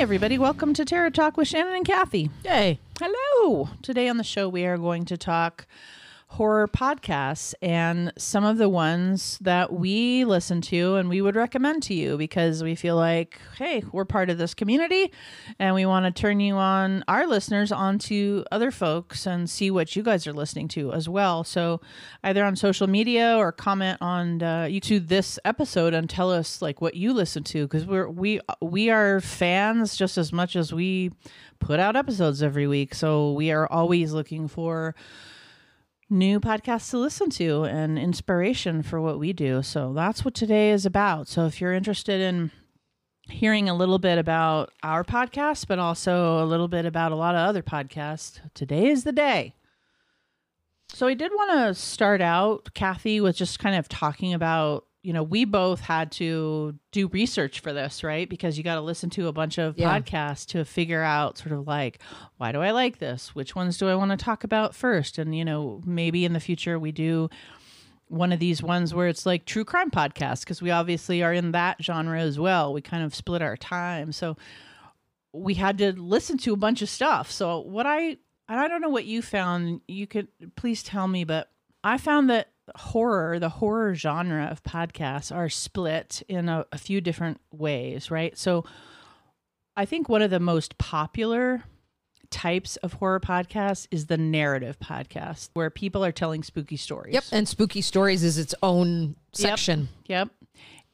everybody. Welcome to Terror Talk with Shannon and Kathy. Hey. Hello. Today on the show, we are going to talk horror podcasts and some of the ones that we listen to and we would recommend to you because we feel like, hey, we're part of this community and we want to turn you on, our listeners, onto other folks and see what you guys are listening to as well. So either on social media or comment on uh, YouTube this episode and tell us like what you listen to because we're we we are fans just as much as we put out episodes every week. So we are always looking for new podcasts to listen to and inspiration for what we do. So that's what today is about. So if you're interested in hearing a little bit about our podcast, but also a little bit about a lot of other podcasts, today is the day. So I did want to start out, Kathy, with just kind of talking about you know, we both had to do research for this, right? Because you got to listen to a bunch of Yeah. podcasts to figure out sort of like, why do I like this? Which ones do I want to talk about first? And, you know, maybe in the future we do one of these ones where it's like true crime podcasts, because we obviously are in that genre as well. We kind of split our time. So we had to listen to a bunch of stuff. So what I, and I don't know what you found, you could please tell me, but I found that horror, the horror genre of podcasts, are split in a, a few different ways, right? So I think one of the most popular types of horror podcasts is the narrative podcast, where people are telling spooky stories. Yep. And Spooky Stories is its own section. Yep.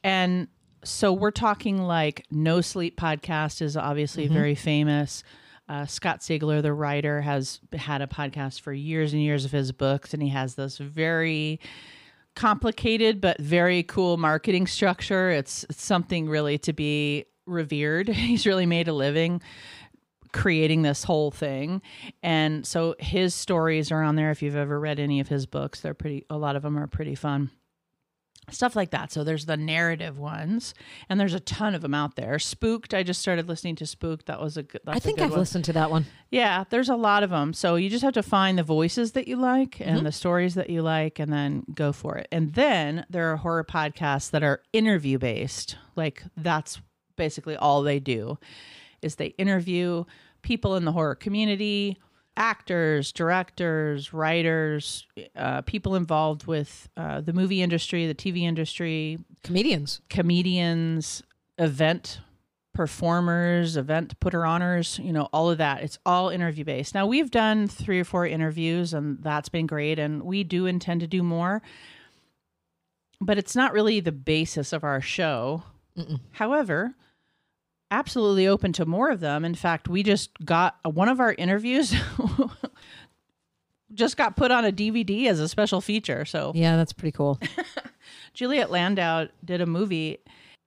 And so we're talking like No Sleep podcast is obviously mm-hmm. very famous. Uh, Scott Sigler, the writer, has had a podcast for years and years of his books, and he has this very complicated but very cool marketing structure. It's, it's something really to be revered. He's really made a living creating this whole thing. And so his stories are on there. If you've ever read any of his books, they're pretty, a lot of them are pretty fun. Stuff like that. So there's the narrative ones, and there's a ton of them out there. Spooked, I just started listening to Spooked. That was a good. I think good I've one. listened to that one. Yeah, there's a lot of them. So you just have to find the voices that you like and Mm-hmm. the stories that you like and then go for it. And then there are horror podcasts that are interview based. Like that's basically all they do is they interview people in the horror community, actors, directors, writers, uh, people involved with uh, the movie industry, the TV industry, Comedians. comedians, event performers, event putter honors, you know, all of that. It's all interview based. Now, we've done three or four interviews, and that's been great. And we do intend to do more, but it's not really the basis of our show. However, absolutely open to more of them. In fact, we just got one of our interviews. just got put on a DVD as a special feature. So Yeah, that's pretty cool. Juliet Landau did a movie,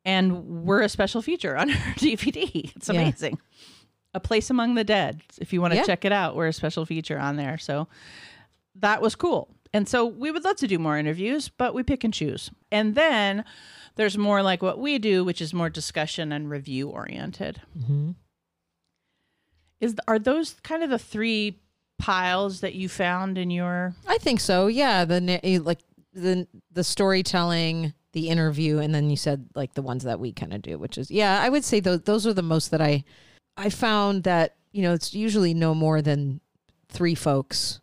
and we're a special feature on her DVD. It's Yeah. amazing. A Place Among the Dead. If you want to Yeah. check it out, we're a special feature on there. So that was cool. And so we would love to do more interviews, but we pick and choose. And then there's more like what we do, which is more discussion and review oriented. Mm-hmm. Is are those kind of the three piles that you found in your? I think so. Yeah, the eh, like the the storytelling, the interview, and then you said like the ones that we kind of do, which is yeah, I would say those those are the most that I I found that you know it's usually no more than three folks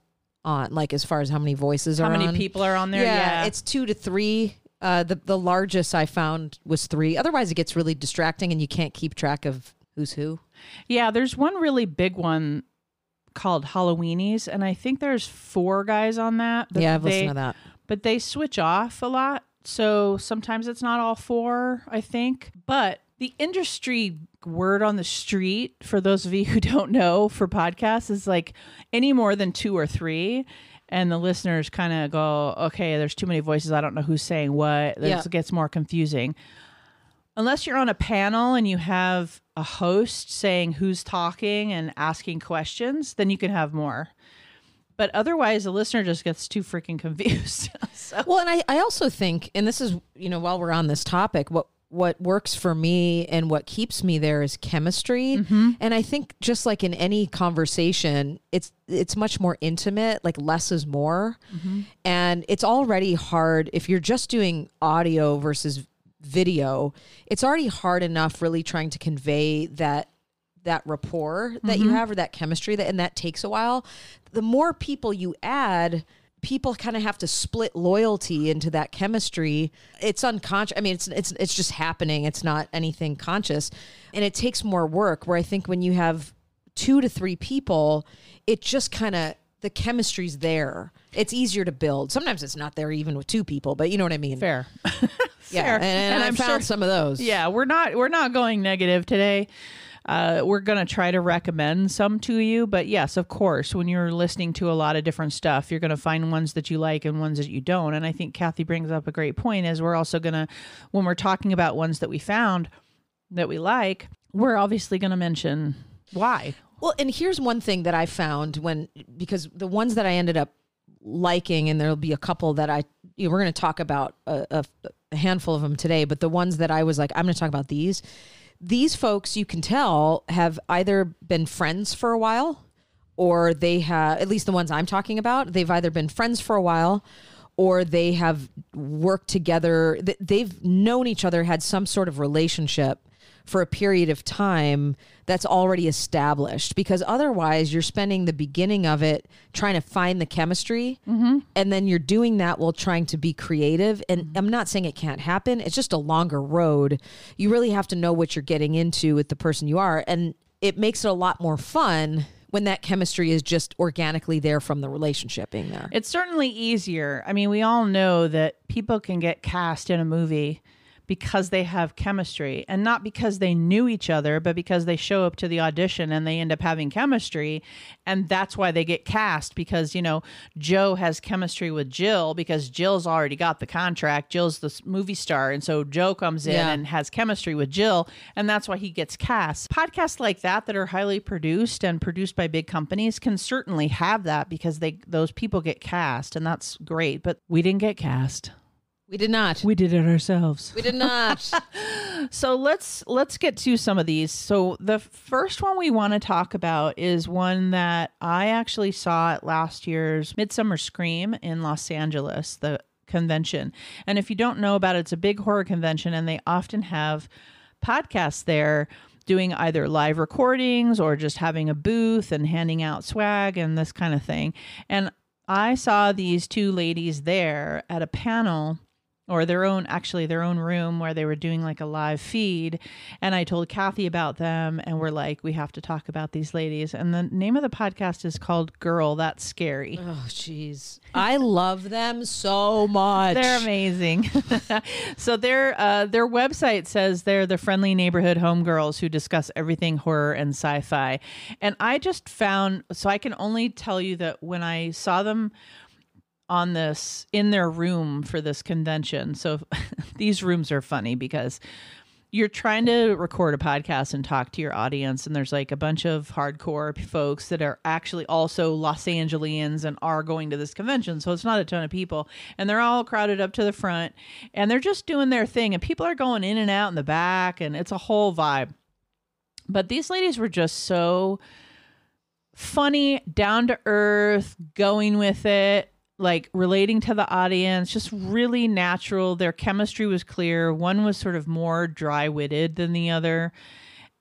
on like as far as how many voices are How are many on. people are on there? Yeah, it's two to three. Uh, the the largest I found was three. Otherwise, it gets really distracting, and you can't keep track of who's who. Yeah, there's one really big one called Halloweenies, and I think there's four guys on that. yeah, I've they, listened to that. But they switch off a lot, so sometimes it's not all four. I think, but the industry word on the street for those of you who don't know for podcasts is like any more than two or three. And the listeners kind of go, okay, there's too many voices. I don't know who's saying what. This Yeah. gets more confusing unless you're on a panel and you have a host saying who's talking and asking questions, then you can have more. But otherwise, the listener just gets too freaking confused. so, Well, and I, I also think, and this is, you know, while we're on this topic, what what works for me and what keeps me there is chemistry. Mm-hmm. And I think just like in any conversation, it's it's much more intimate, like less is more. Mm-hmm. And it's already hard if you're just doing audio versus video, it's already hard enough really trying to convey that that rapport that you mm-hmm. have or that chemistry that and that takes a while the more people you add people kind of have to split loyalty into that chemistry. It's unconscious i mean it's it's it's just happening. It's not anything conscious. And it takes more work where i think when you have two to three people it just kind of the chemistry's there. It's easier to build. Sometimes it's not there even with two people but you know what i mean. Fair. yeah Fair. and, and, I'm i found sure- some of those. Yeah, we're not we're not going negative today. Uh, we're gonna try to recommend some to you, but yes, of course, when you're listening to a lot of different stuff, you're gonna find ones that you like and ones that you don't. And I think Kathy brings up a great point. Is we're also gonna when we're talking about ones that we found that we like, we're obviously gonna mention why. Well, and here's one thing that I found when because the ones that I ended up liking, and there'll be a couple that I you know, we're going to talk about a, a, a handful of them today, but the ones that I was like, I'm going to talk about these. These folks, you can tell, have either been friends for a while, or they have at least the ones I'm talking about. They've either been friends for a while, or they have worked together. They've known each other, had some sort of relationship for a period of time that's already established because otherwise you're spending the beginning of it trying to find the chemistry mm-hmm. and then you're doing that while trying to be creative. And mm-hmm. i'm not saying it can't happen. It's just a longer road. You really have to know what you're getting into with the person you are and it makes it a lot more fun when that chemistry is just organically there from the relationship being there. It's certainly easier. I mean, we all know that people can get cast in a movie because they have chemistry and not because they knew each other, but because they show up to the audition and they end up having chemistry. And that's why they get cast because, you know, Joe has chemistry with Jill because Jill's already got the contract. Jill's the movie star. And so Joe comes in Yeah. and has chemistry with Jill. And that's why he gets cast. Podcasts like that that are highly produced and produced by big companies can certainly have that because they those people get cast and that's great. But we didn't get cast. We did not We did it ourselves. we did not So let's let's get to some of these. So the first one we want to talk about is one that I actually saw at last year's Midsummer Scream in Los Angeles, the convention. And if you don't know about it, it's a big horror convention and they often have podcasts there doing either live recordings or just having a booth and handing out swag and this kind of thing. And I saw these two ladies there at a panel or their own actually their own room where they were doing like a live feed. And i told kathy about them and we're like we have to talk about these ladies. And the name of the podcast is called girl that's scary. Oh jeez. I love them so much. They're amazing. So their uh, their website says they're the friendly neighborhood homegirls who discuss everything horror and sci-fi. And i just found so i can only tell you that when i saw them on this in their room for this convention. So these rooms are funny because you're trying to record a podcast and talk to your audience and there's like a bunch of hardcore folks that are actually also Los Angelians and are going to this convention. So it's not a ton of people and they're all crowded up to the front and they're just doing their thing and people are going in and out in the back and it's a whole vibe. But these ladies were just so funny, down to earth, going with it, like relating to the audience, just really natural. Their chemistry was clear. One was sort of more dry witted than the other,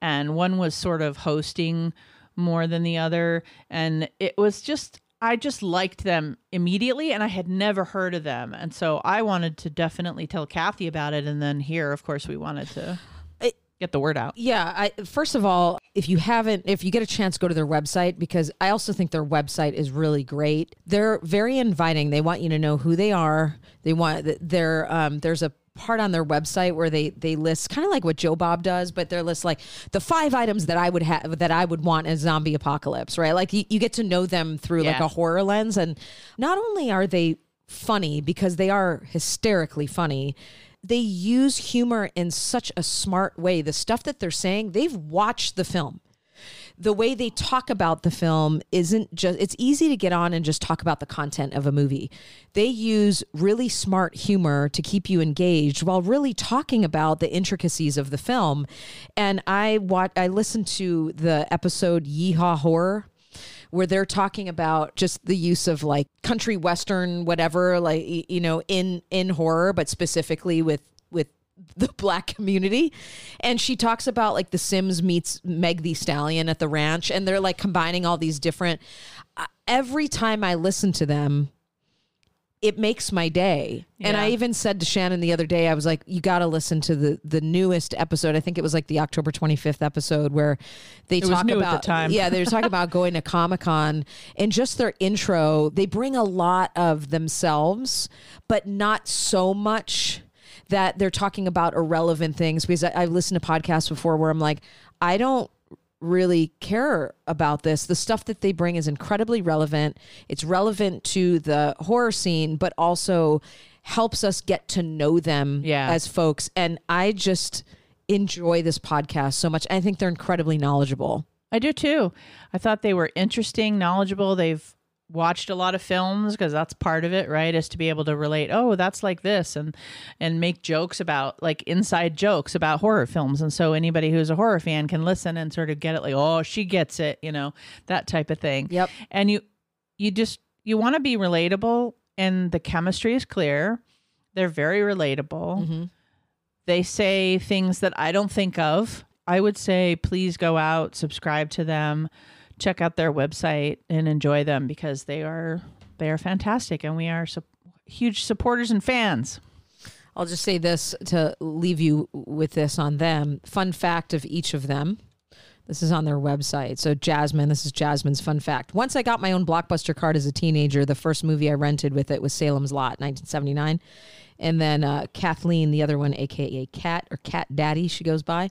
and one was sort of hosting more than the other. And it was just, I just liked them immediately, and I had never heard of them. And so I wanted to definitely tell Kathy about it. And then here, of course, we wanted to get the word out. Yeah, I first of all, if you haven't if you get a chance go to their website because I also think their website is really great. They're very inviting. They want you to know who they are. They want they're um there's a part on their website where they they list kind of like what Joe Bob does, but they're list like the five items that I would have that I would want in a zombie apocalypse, right? Like you, you get to know them through like a horror lens and not only are they funny because they are hysterically funny they use humor in such a smart way. The stuff that they're saying, they've watched the film. The way they talk about the film isn't just, it's easy to get on and just talk about the content of a movie. They use really smart humor to keep you engaged while really talking about the intricacies of the film. And I watch, I listened to the episode Yeehaw Horror where they're talking about just the use of like country western whatever like you know in in horror but specifically with with the black community. And she talks about like the sims meets meg the stallion at the ranch and they're like combining all these different uh, every time i listen to them it makes my day. And I even said to Shannon the other day, I was like, you got to listen to the the newest episode. I think it was like the October 25th episode where they was talk the about time. yeah, they were talking about going to Comic Con and just their intro. They bring a lot of themselves, but not so much that they're talking about irrelevant things. Because I've listened to podcasts before where I'm like, I don't really care about this. The stuff that they bring is incredibly relevant. It's relevant to the horror scene, but also helps us get to know them Yeah. as folks. And I just enjoy this podcast so much. I think they're incredibly knowledgeable. I do too. I thought they were interesting, knowledgeable. They've watched a lot of films because that's part of it, right? Is to be able to relate, oh, that's like this and and make jokes about like inside jokes about horror films. And so anybody who's a horror fan can listen and sort of get it like, oh, she gets it, you know, that type of thing. Yep. And you you just you want to be relatable and the chemistry is clear. They're very relatable. Mm-hmm. They say things that I don't think of. I would say please go out, subscribe to them, check out their website and enjoy them because they are they are fantastic and we are su- huge supporters and fans. I'll just say this to leave you with this on them. Fun fact of each of them. This is on their website. So, Jasmine, this is Jasmine's fun fact. Once I got my own Blockbuster card as a teenager, the first movie I rented with it was Salem's Lot, 1979. And then uh, Kathleen, the other one, aka Cat or Cat Daddy, she goes by.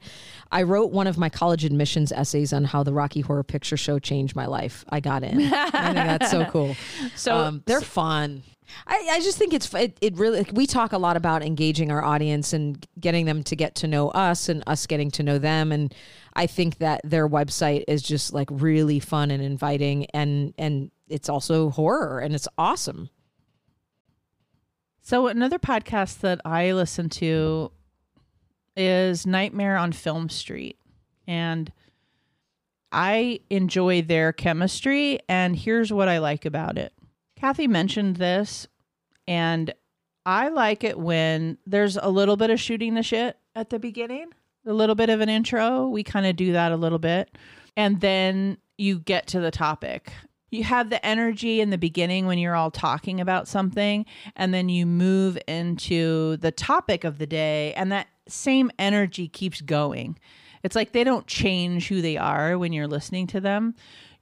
I wrote one of my college admissions essays on how the Rocky Horror Picture Show changed my life. I got in. I think that's so cool. So- um, they're fun. I, I just think it's it, it really like, we talk a lot about engaging our audience and getting them to get to know us and us getting to know them and I think that their website is just like really fun and inviting and and it's also horror and it's awesome. So another podcast that I listen to is Nightmare on Film Street. And I enjoy their chemistry and here's what I like about it. Kathy mentioned this and I like it when there's a little bit of shooting the shit at the beginning, a little bit of an intro. We kind of do that a little bit. And then you get to the topic. You have the energy in the beginning when you're all talking about something, and then you move into the topic of the day, and that same energy keeps going. It's like they don't change who they are when you're listening to them.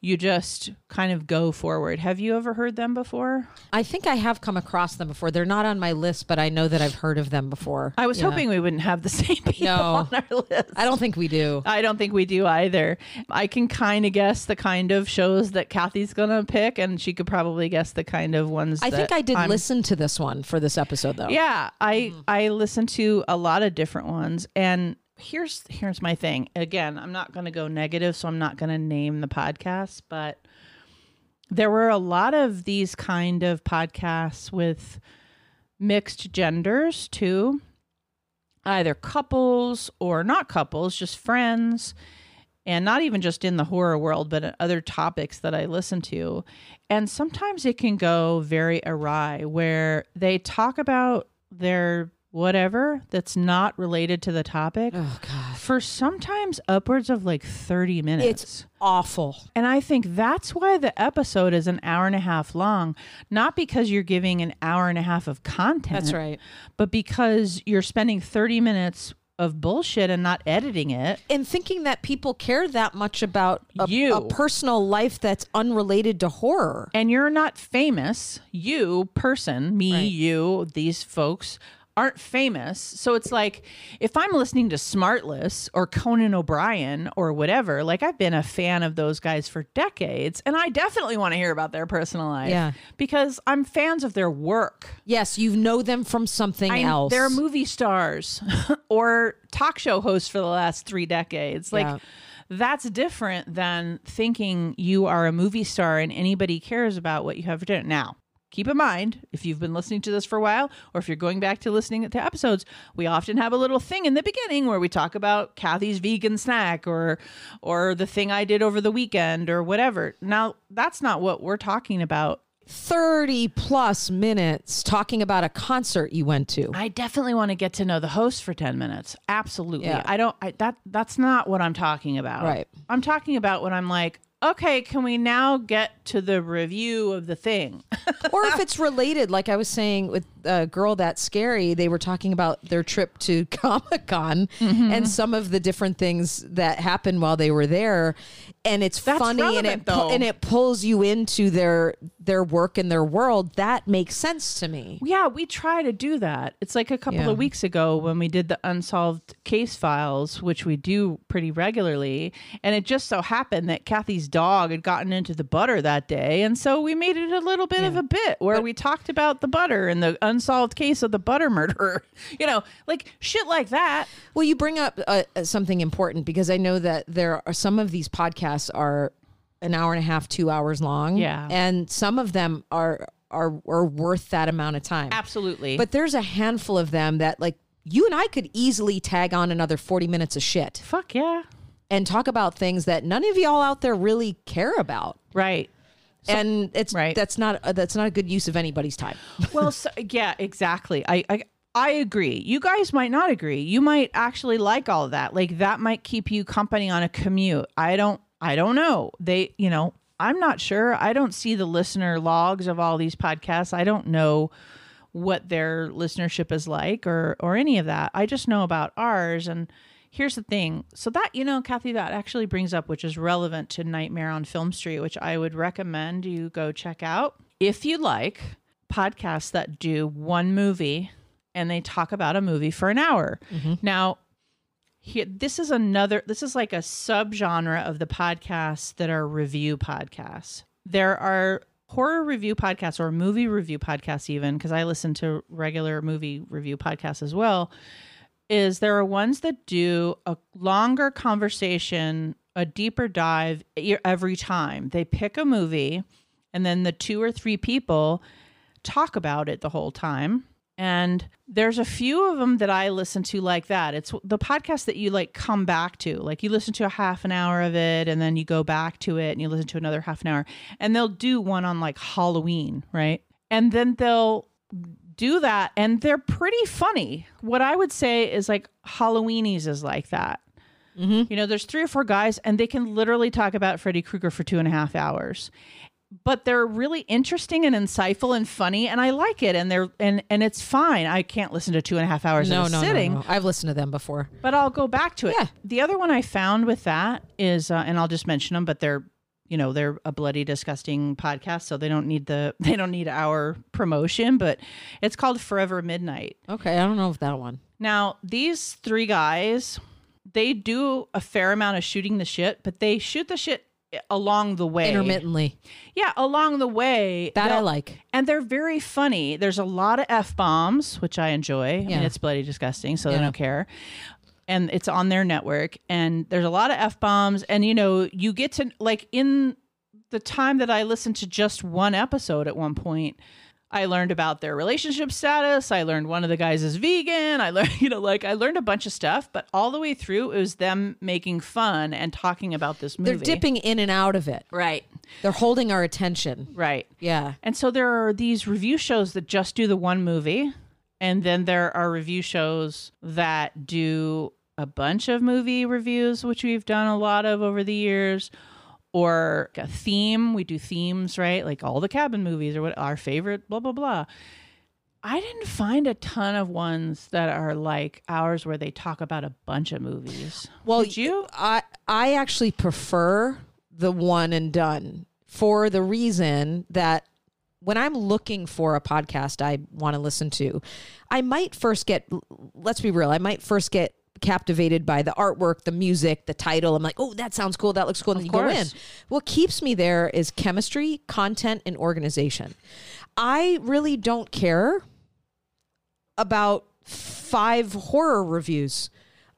You just kind of go forward. Have you ever heard them before? I think I have come across them before. They're not on my list, but I know that I've heard of them before. I was Yeah. hoping we wouldn't have the same people No. on our list. I don't think we do. I don't think we do either. I can kind of guess the kind of shows that Kathy's gonna pick, and she could probably guess the kind of ones. I think I did I'm- listen to this one for this episode though. Yeah, I Mm-hmm. I listened to a lot of different ones, and here's here's my thing. Again, I'm not gonna go negative, so I'm not gonna name the podcast, but there were a lot of these kind of podcasts with mixed genders too either couples or not couples just friends and not even just in the horror world but other topics that i listen to and sometimes it can go very awry where they talk about their whatever that's not related to the topic Oh god. for sometimes upwards of like 30 minutes It's awful. and I think that's why the episode is an hour and a half long, not because you're giving an hour and a half of content. That's right. But because you're spending 30 minutes of bullshit and not editing it. and thinking that people care that much about a, You. a personal life that's unrelated to horror. And you're not famous. You, person, me, Right. you, these folks aren't famous. So it's like if I'm listening to Smartless or Conan O'Brien or whatever, like I've been a fan of those guys for decades and I definitely want to hear about their personal life. Yeah. Because I'm fans of their work. Yes, you know them from something I- else. They're movie stars or talk show hosts for the last three decades. Like Yeah. that's different than thinking you are a movie star and anybody cares about what you have for dinner. Now, keep in mind, if you've been listening to this for a while, or if you're going back to listening to episodes, we often have a little thing in the beginning where we talk about Kathy's vegan snack or or the thing I did over the weekend or whatever. Now, that's not what we're talking about 30 plus minutes talking about a concert you went to. I definitely want to get to know the host for 10 minutes. Absolutely. Yeah. I don't I that that's not what I'm talking about. Right. I'm talking about when I'm like, okay, can we now get to the review of the thing? or if it's related, like I was saying with a girl that's scary, they were talking about their trip to Comic Con Mm-hmm. and some of the different things that happened while they were there, and it's That's funny and it though. and it pulls you into their their work and their world. That makes sense to me. yeah, we try to do that. It's like a couple Yeah. of weeks ago when we did the unsolved case files, which we do pretty regularly, and it just so happened that Kathy's dog had gotten into the butter that day, and so we made it a little bit of a bit where we talked about the butter and the unsolved case of the butter murderer. You know, like shit like that. Well, you bring up uh, uh, something important because I know that there are some of these podcasts are an hour and a half, two hours long. Yeah. and some of them are are are worth that amount of time. Absolutely. But there's a handful of them that like you and I could easily tag on another 40 minutes of shit fuck yeah. and talk about things that none of y'all out there really care about. Right. And it's right. that's not uh, that's not a good use of anybody's time. well so, yeah exactly. I, I i agree. You guys might not agree. You might actually like all of that. Like that might keep you company on a commute. I don't i don't know. They you know i'm not sure. I don't see the listener logs of all these podcasts. I don't know what their listenership is like or or any of that. I just know about ours and here's the thing. So that you know kathy that actually brings up which is relevant to nightmare on film street which i would recommend you go check out. If you like podcasts that do one movie and they talk about a movie for an hour. Mm-hmm. Now here, this is another this is like a subgenre of the podcasts that are review podcasts. There are horror review podcasts or movie review podcasts even because i listen to regular movie review podcasts as well is there are ones that do a longer conversation a deeper dive every time they pick a movie and then the two or three people talk about it the whole time and there's a few of them that I listen to like that. It's the podcast that you like come back to. Like you listen to a half an hour of it and then you go back to it and you listen to another half an hour. And they'll do one on like Halloween, right? And then they'll do that and they're pretty funny. What I would say is like Halloweenies is like that. You know, there's three or four guys and they can literally talk about Freddy Krueger for two and a half hours but they're really interesting and insightful and funny and i like it and they're and and it's fine i can't listen to two and a half hours No, of no, no, sitting no. I've listened to them before. but i'll go back to it Yeah. the other one i found with that is uh, and i'll just mention them but they're you know they're a bloody disgusting podcast so they don't need the they don't need our promotion but it's called forever midnight Okay, I don't know if that one. now, these three guys, they do a fair amount of shooting the shit, but they shoot the shit along the way. Intermittently. Yeah, along the way. That I like. And they're very funny. There's a lot of F bombs, which I enjoy. I mean, it's bloody disgusting, so they Yeah. don't care. And it's on their network. And there's a lot of F bombs. And, you know, you get to, like, in the time that I listened to just one episode at one point, I learned about their relationship status. I learned one of the guys is vegan. I learned, you know, like I learned a bunch of stuff, but all the way through it was them making fun and talking about this movie. They're dipping in and out of it. Right. They're holding our attention. Right. Yeah. And so there are these review shows that just do the one movie, and then there are review shows that do a bunch of movie reviews, which we've done a lot of over the years, or a theme. We do themes, right? Like all the cabin movies or what our favorite, blah, blah, blah. I didn't find a ton of ones that are like ours where they talk about a bunch of movies. Well, Did you? I I actually prefer the one and done for the reason that when I'm looking for a podcast I want to listen to, I might first get let's be real, I might first get captivated by the artwork, the music, the title. I'm like, "Oh, that sounds cool. That looks cool." And then you go in. What keeps me there is chemistry, content, and organization. I really don't care about five horror reviews.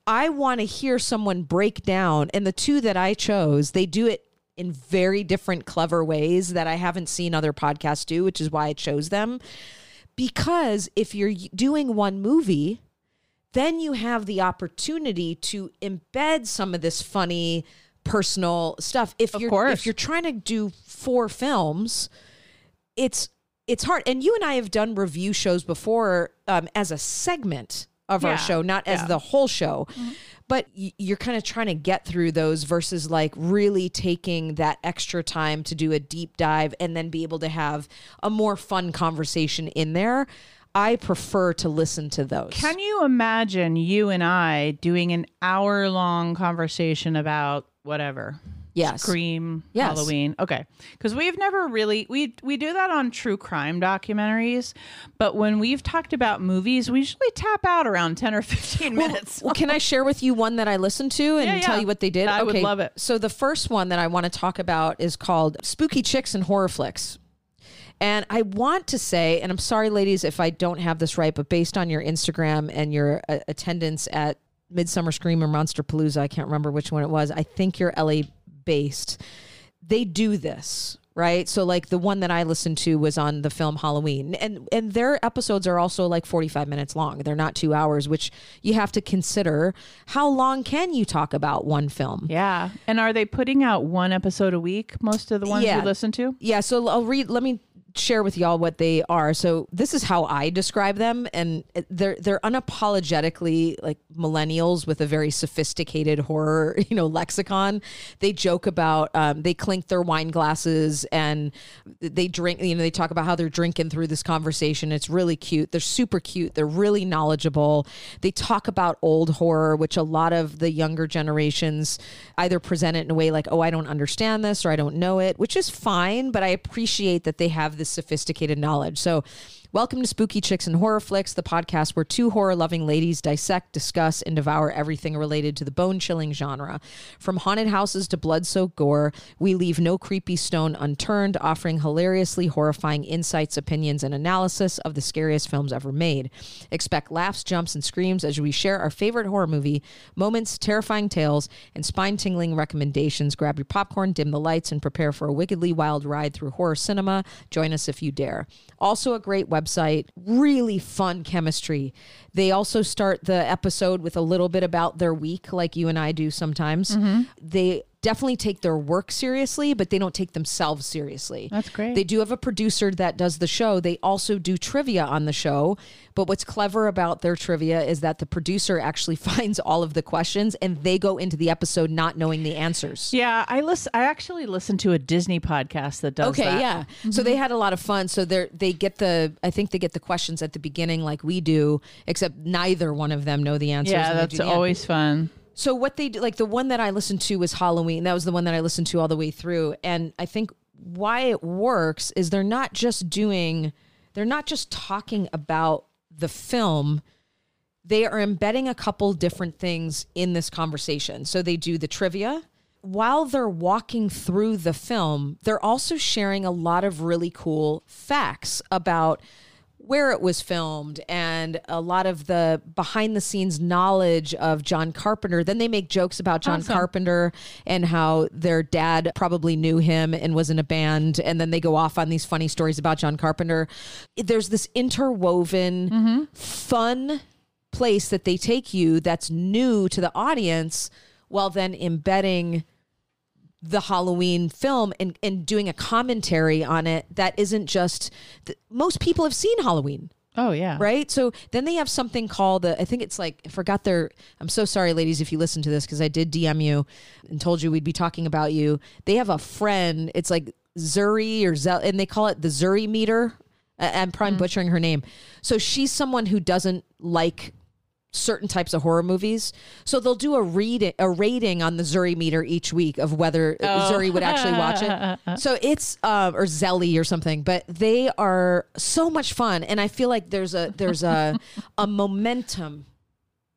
I want to hear someone break down, and the two that I chose, they do it in very different, clever ways that I haven't seen other podcasts do, which is why I chose them. Because if you're doing one movie, then you have the opportunity to embed some of this funny personal stuff. If you're course. if you're trying to do four films, it's it's hard. And you and I have done review shows before um, as a segment of Yeah. our show, not as Yeah. the whole show. But you're kind of trying to get through those versus like really taking that extra time to do a deep dive and then be able to have a more fun conversation in there. I prefer to listen to those. Can you imagine you and I doing an hour long conversation about whatever? Yes. Scream, Yes. Halloween. Okay. Because we've never really we we do that on true crime documentaries, but when we've talked about movies, we usually tap out around ten or fifteen minutes. Well, can I share with you one that I listened to and Yeah, tell yeah. you what they did? I would love it. So the first one that I want to talk about is called Spooky Chicks and Horror Flicks. And I want to say, and I'm sorry, ladies, if I don't have this right, but based on your Instagram and your uh, attendance at Midsummer Scream or Monsterpalooza, I can't remember which one it was. I think you're LA based. They do this, right? So like the one that I listened to was on the film Halloween. And and their episodes are also like 45 minutes long. They're not 2 hours, which you have to consider how long can you talk about one film? yeah. And are they putting out one episode a week? Most of the ones Yeah. you listen to. Yeah, so I'll read. Let me share with y'all what they are. So this is how I describe them, and they're they're unapologetically like millennials with a very sophisticated horror, you know, lexicon. They joke about um, they clink their wine glasses and they drink. You know, they talk about how they're drinking through this conversation. It's really cute. They're super cute. They're really knowledgeable. They talk about old horror, which a lot of the younger generations either present it in a way like, oh, I don't understand this or I don't know it, which is fine, but I appreciate that they have this sophisticated knowledge. So, welcome to Spooky Chicks and Horror Flicks, the podcast where two horror loving ladies dissect, discuss, and devour everything related to the bone chilling genre. From haunted houses to blood soaked gore, we leave no creepy stone unturned, offering hilariously horrifying insights, opinions, and analysis of the scariest films ever made. Expect laughs, jumps, and screams as we share our favorite horror movie, moments, terrifying tales, and spine tingling recommendations. Grab your popcorn, dim the lights, and prepare for a wickedly wild ride through horror cinema. Join us if you dare. Also, a great website, really fun chemistry. They also start the episode with a little bit about their week, like you and I do sometimes. Mm-hmm. They definitely take their work seriously, but they don't take themselves seriously. That's great. They do have a producer that does the show. They also do trivia on the show. But what's clever about their trivia is that the producer actually finds all of the questions and they go into the episode not knowing the answers. Yeah, I listen. I actually listened to a Disney podcast that does Okay, that. yeah. So they mm-hmm. had a lot of fun. So they they get the I think they get the questions at the beginning like we do, except neither one of them know the answers. Yeah, that's the end. always fun. So what they do, like the one that I listened to was Halloween. That was the one that I listened to all the way through. And I think why it works is they're not just doing, they're not just talking about the film. They are embedding a couple different things in this conversation. So they do the trivia. While they're walking through the film, they're also sharing a lot of really cool facts about where it was filmed and a lot of the behind the scenes knowledge of John Carpenter. Then they make jokes about John Awesome. Carpenter and how their dad probably knew him and was in a band. And then they go off on these funny stories about John Carpenter. There's this interwoven, mm-hmm. fun place that they take you that's new to the audience while then embedding the Halloween film and, and doing a commentary on it that isn't just th- most people have seen Halloween. Oh yeah. right? So then they have something called uh, I think it's like I forgot their I'm so sorry ladies if you listen to this because I did DM you and told you we'd be talking about you. They have a friend it's like Zuri or Zel and they call it the Zuri meter. Uh, I'm probably butchering her name. So she's someone who doesn't like certain types of horror movies. So they'll do a read a rating on the Zuri meter each week of whether Zuri would actually watch it. So it's um, or Zelly or something, but they are so much fun, and I feel like there's a there's a a momentum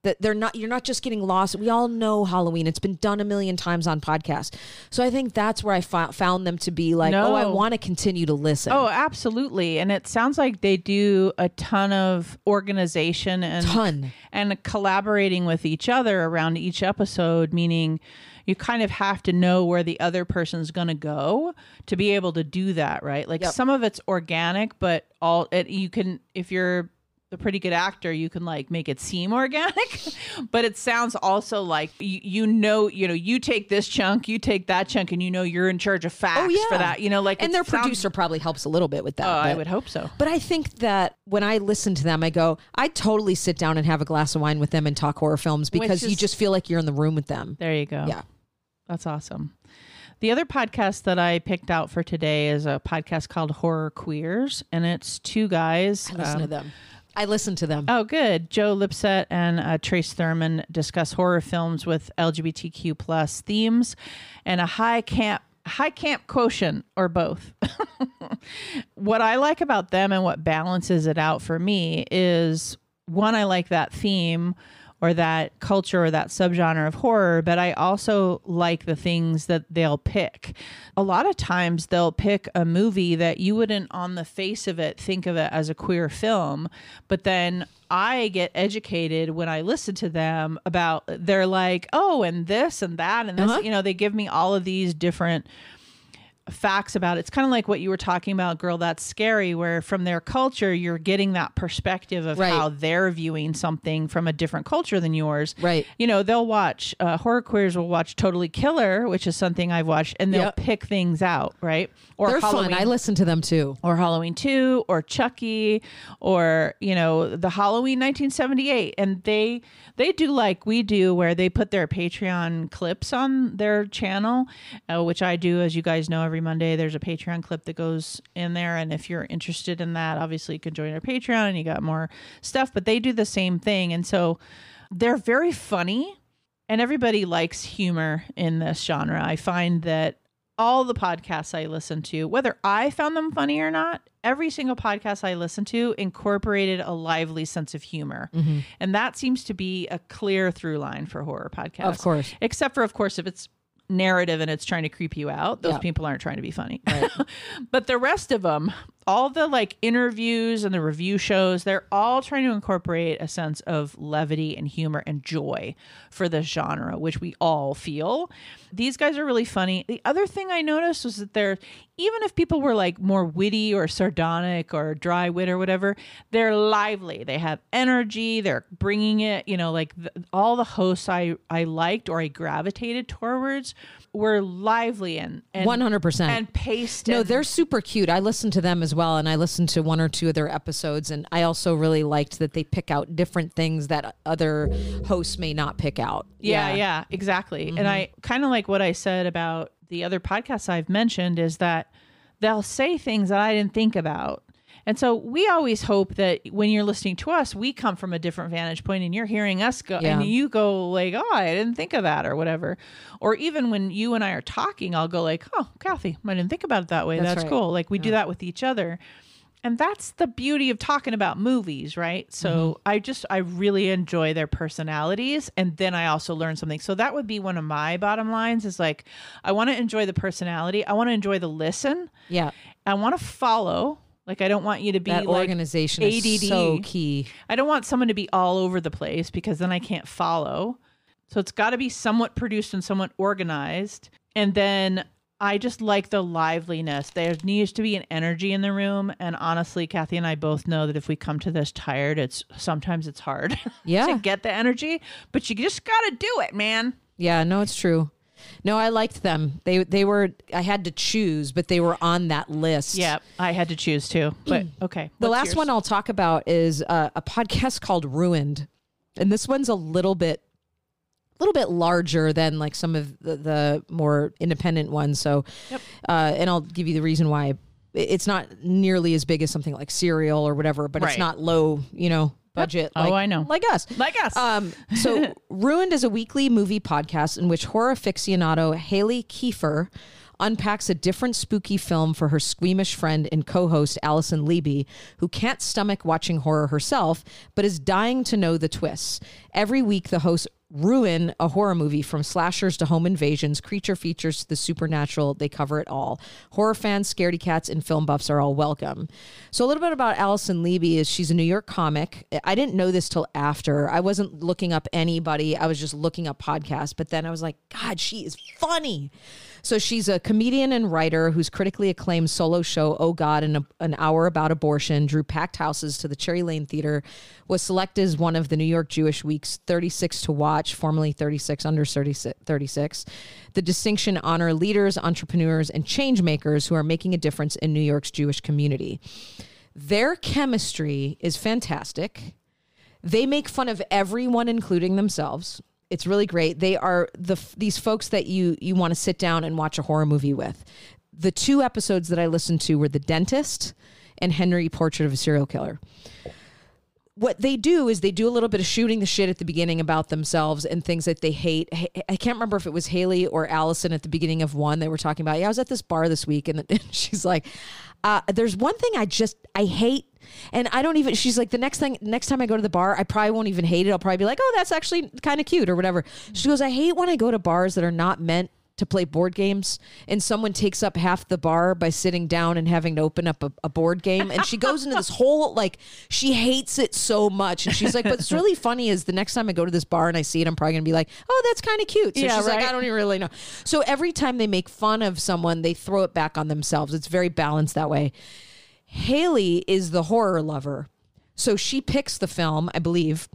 that they're not you're not just getting lost we all know halloween it's been done a million times on podcasts so i think that's where i fo- found them to be like oh i want to continue to listen Oh, absolutely. And it sounds like they do a ton of organization and ton and collaborating with each other around each episode, meaning you kind of have to know where the other person's going to go to be able to do that, right? Like Yep. some of it's organic, but all it, you can if you're a pretty good actor, you can like make it seem organic, but it sounds also like you, you know, you know, you take this chunk, you take that chunk, and you know you're in charge of facts Oh, yeah. for that. You know, like and their sounds- producer probably helps a little bit with that. Oh, I would hope so. But I think that when I listen to them, I go, I totally sit down and have a glass of wine with them and talk horror films because you just feel like you're in the room with them. There you go. Yeah. That's awesome. The other podcast that I picked out for today is a podcast called Horror Queers, and it's two guys. I listen um, to them. I listen to them. Oh, good. Joe Lipsett and uh, Trace Thurman discuss horror films with LGBTQ plus themes and a high camp high camp quotient or both. what I like about them and what balances it out for me is one, I like that theme or that culture or that subgenre of horror, but I also like the things that they'll pick. A lot of times they'll pick a movie that you wouldn't on the face of it think of it as a queer film, but then I get educated when I listen to them about they're like, "Oh, and this and that and this." Uh-huh. You know, they give me all of these different facts about it. It's kind of like what you were talking about, girl, that's scary, where from their culture, you're getting that perspective of Right. how they're viewing something from a different culture than yours. Right. You know, they'll watch, uh, horror queers will watch Totally Killer, which is something I've watched, and they'll Yep. pick things out, right? Or They're Halloween fun. I listen to them too. or Halloween 2 or Chucky or you know the Halloween 1978 and they they do like we do where they put their Patreon clips on their channel uh, which I do as you guys know every Monday there's a Patreon clip that goes in there and if you're interested in that obviously you can join our Patreon and you got more stuff but they do the same thing and so they're very funny and everybody likes humor in this genre. I find that all the podcasts I listen to, whether I found them funny or not, every single podcast I listen to incorporated a lively sense of humor. Mm-hmm. And that seems to be a clear through line for horror podcasts. Of course. Except for, of course, if it's narrative and it's trying to creep you out, those Yeah. people aren't trying to be funny. but the rest of them, all the like interviews and the review shows, they're all trying to incorporate a sense of levity and humor and joy for this genre, which we all feel. These guys are really funny. The other thing I noticed was that they're, even if people were like more witty or sardonic or dry wit or whatever, they're lively. They have energy. They're bringing it, you know, like the, all the hosts I, I liked or I gravitated towards were lively and, and One hundred percent. and paced. No, they're super cute. I listened to them as well, and I listened to one or two of their episodes, and I also really liked that they pick out different things that other hosts may not pick out. Yeah, yeah, exactly. And mm-hmm. I kind of like what I said about the other podcasts I've mentioned is that they'll say things that I didn't think about. And so we always hope that when you're listening to us, we come from a different vantage point and you're hearing us go Yeah. and you go like, "Oh, I didn't think of that" or whatever. Or even when you and I are talking, I'll go like, "Oh, Kathy, I didn't think about it that way. That's That's, right. cool." Like we do that with each other. And that's the beauty of talking about movies, right? So Mm-hmm. I just I really enjoy their personalities and then I also learn something. So that would be one of my bottom lines is like I want to enjoy the personality. I want to enjoy the listen. yeah. I want to follow. Like I don't want you to be That like organization is so key. I don't want someone to be all over the place because then I can't follow. So it's got to be somewhat produced and somewhat organized. And then I just like the liveliness. There needs to be an energy in the room. And honestly, Kathy and I both know that if we come to this tired, it's sometimes it's hard Yeah. to get the energy, but you just got to do it, man. Yeah, no, it's true. No, I liked them. They they were I had to choose, but they were on that list. Yeah, I had to choose too. But okay. The last yours? one I'll talk about is uh, a podcast called Ruined, and this one's a little bit, a little bit larger than like some of the, the more independent ones. So, Yep. uh, and I'll give you the reason why. It's not nearly as big as something like Serial or whatever, but it's not low, you know, budget. Oh, I know. like us. Like us. Um, so Ruined is a weekly movie podcast in which horror aficionado Haley Kiefer unpacks a different spooky film for her squeamish friend and co-host Alison Leiby, who can't stomach watching horror herself, but is dying to know the twists. Every week, the hosts ruin a horror movie from slashers to home invasions, creature features to the supernatural. They cover it all. Horror fans, scaredy cats, and film buffs are all welcome. So, a little bit about Alison Leiby is she's a New York comic. I didn't know this till after. I wasn't looking up anybody, I was just looking up podcasts. But then I was like, God, she is funny. So she's a comedian and writer whose critically acclaimed solo show, Oh God, in an hour about abortion, drew packed houses to the Cherry Lane Theater, was selected as one of the New York Jewish Week's 36 to watch, formerly 36 under 36. The distinction honor leaders, entrepreneurs, and change makers who are making a difference in New York's Jewish community. Their chemistry is fantastic. They make fun of everyone, including themselves. It's really great. They are the these folks that you you want to sit down and watch a horror movie with. The two episodes that I listened to were The Dentist and Henry Portrait of a Serial Killer. What they do is they do a little bit of shooting the shit at the beginning about themselves and things that they hate. I can't remember if it was Haley or Alison at the beginning of one. They were talking about, yeah, I was at this bar this week, and, and she's like, uh, "There's one thing I just I hate and I don't even, she's like, the next thing, next time I go to the bar, I probably won't even hate it. I'll probably be like, oh, that's actually kind of cute or whatever. She goes, I hate when I go to bars that are not meant to play board games and someone takes up half the bar by sitting down and having to open up a, a, board game and she goes into this whole like she hates it so much and she's like but it's really funny is the next time i go to this bar and i see it i'm probably gonna be like oh that's kind of cute so yeah, she's right? like i don't even really know so every time they make fun of someone they throw it back on themselves it's very balanced that way Haley is the horror lover. So she picks the film, I believe,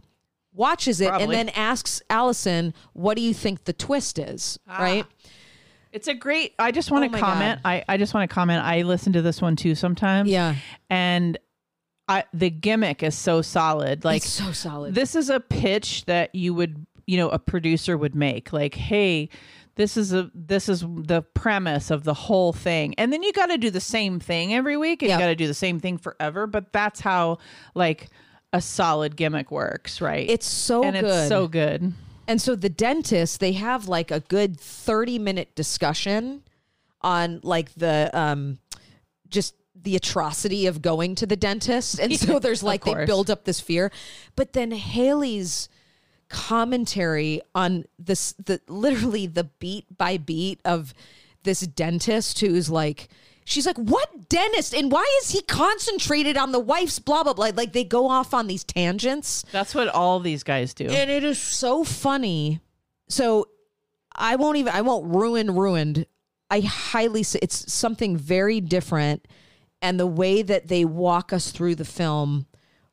watches it, Probably. and then asks Alison, What do you think the twist is? Ah. Right? It's a great. I just want to oh comment. I, I just want to comment. I listen to this one too sometimes. Yeah. And I, the gimmick is so solid. Like, it's so solid. This is a pitch that you would, you know, a producer would make. Like, hey, this is a this is the premise of the whole thing and then you got to do the same thing every week and yep. you got to do the same thing forever but that's how like a solid gimmick works right? It's so and good. it's so good. And so the dentist they have like a good 30 minute discussion on like the um just the atrocity of going to the dentist. And so there's like they build up this fear. But then haley's commentary on this the literally the beat by beat of this dentist who's like she's like what dentist? And why is he concentrated on the wife's blah blah blah? Like they go off on these tangents. That's what all these guys do. And it is so funny. So i won't even i won't ruin ruined. I highly it's something very different. And the way that they walk us through the film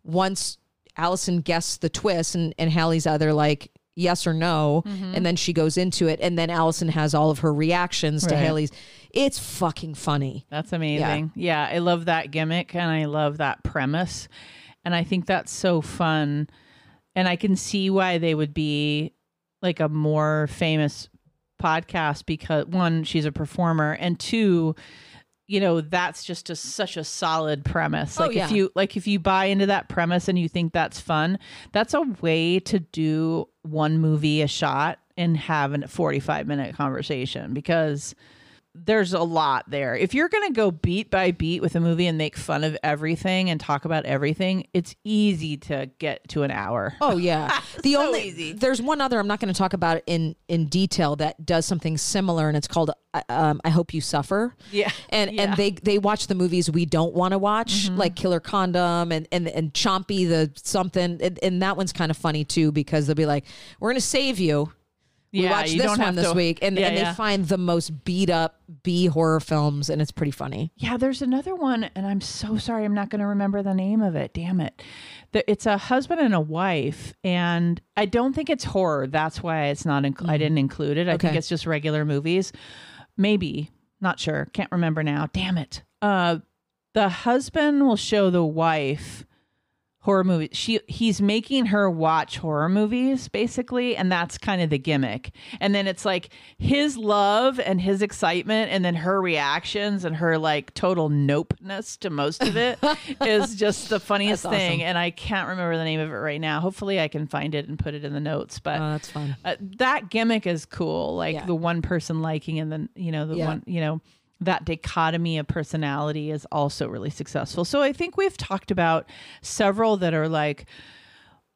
once Alison guesses the twist, and, and Hallie's either like yes or no, mm-hmm. and then she goes into it, and then Alison has all of her reactions to. Haley's. It's fucking funny. That's amazing. Yeah. yeah, I love that gimmick, and I love that premise, and I think that's so fun, and I can see why they would be like a more famous podcast because one, she's a performer, and two you know that's just a, such a solid premise oh, like oh, yeah. if you like if you buy into that premise and you think that's fun that's a way to do one movie a shot and have a 45 minute conversation because there's a lot there. If you're going to go beat by beat with a movie and make fun of everything and talk about everything, it's easy to get to an hour. Oh yeah. the so only easy. there's one other I'm not going to talk about in in detail that does something similar and it's called uh, um, I hope you suffer. Yeah. And yeah. and they they watch the movies we don't want to watch mm-hmm. like Killer Condom and and and Chompy the something and, and that one's kind of funny too because they'll be like we're going to save you we watched this one this to, week, and, yeah, and they yeah. find the most beat up B horror films, and it's pretty funny. Yeah, there's another one, and I'm so sorry, I'm not going to remember the name of it. Damn it! It's a husband and a wife, and I don't think it's horror. That's why it's not. Inc- mm. I didn't include it. I okay. think it's just regular movies. Maybe, not sure. Can't remember now. Damn it. Uh, the husband will show the wife horror movies. She he's making her watch horror movies basically, and that's kind of the gimmick. And then it's like his love and his excitement, and then her reactions and her like total nopeness to most of it is just the funniest that's thing. Awesome. And I can't remember the name of it right now. Hopefully, I can find it and put it in the notes. But oh, that's fun. Uh, that gimmick is cool. Like yeah. the one person liking, and then you know the yeah. one you know that dichotomy of personality is also really successful. So I think we've talked about several that are like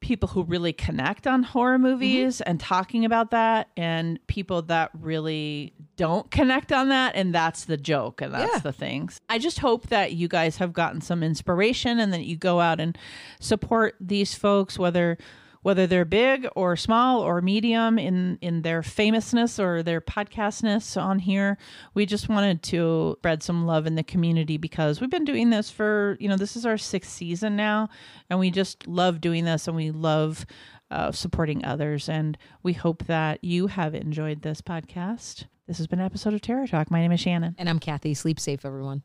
people who really connect on horror mm-hmm. movies and talking about that and people that really don't connect on that and that's the joke and that's Yeah. the things. I just hope that you guys have gotten some inspiration and that you go out and support these folks whether whether they're big or small or medium in in their famousness or their podcastness on here we just wanted to spread some love in the community because we've been doing this for you know this is our sixth season now and we just love doing this and we love uh, supporting others and we hope that you have enjoyed this podcast this has been an episode of terror talk my name is shannon And I'm Kathy. Sleep safe, everyone.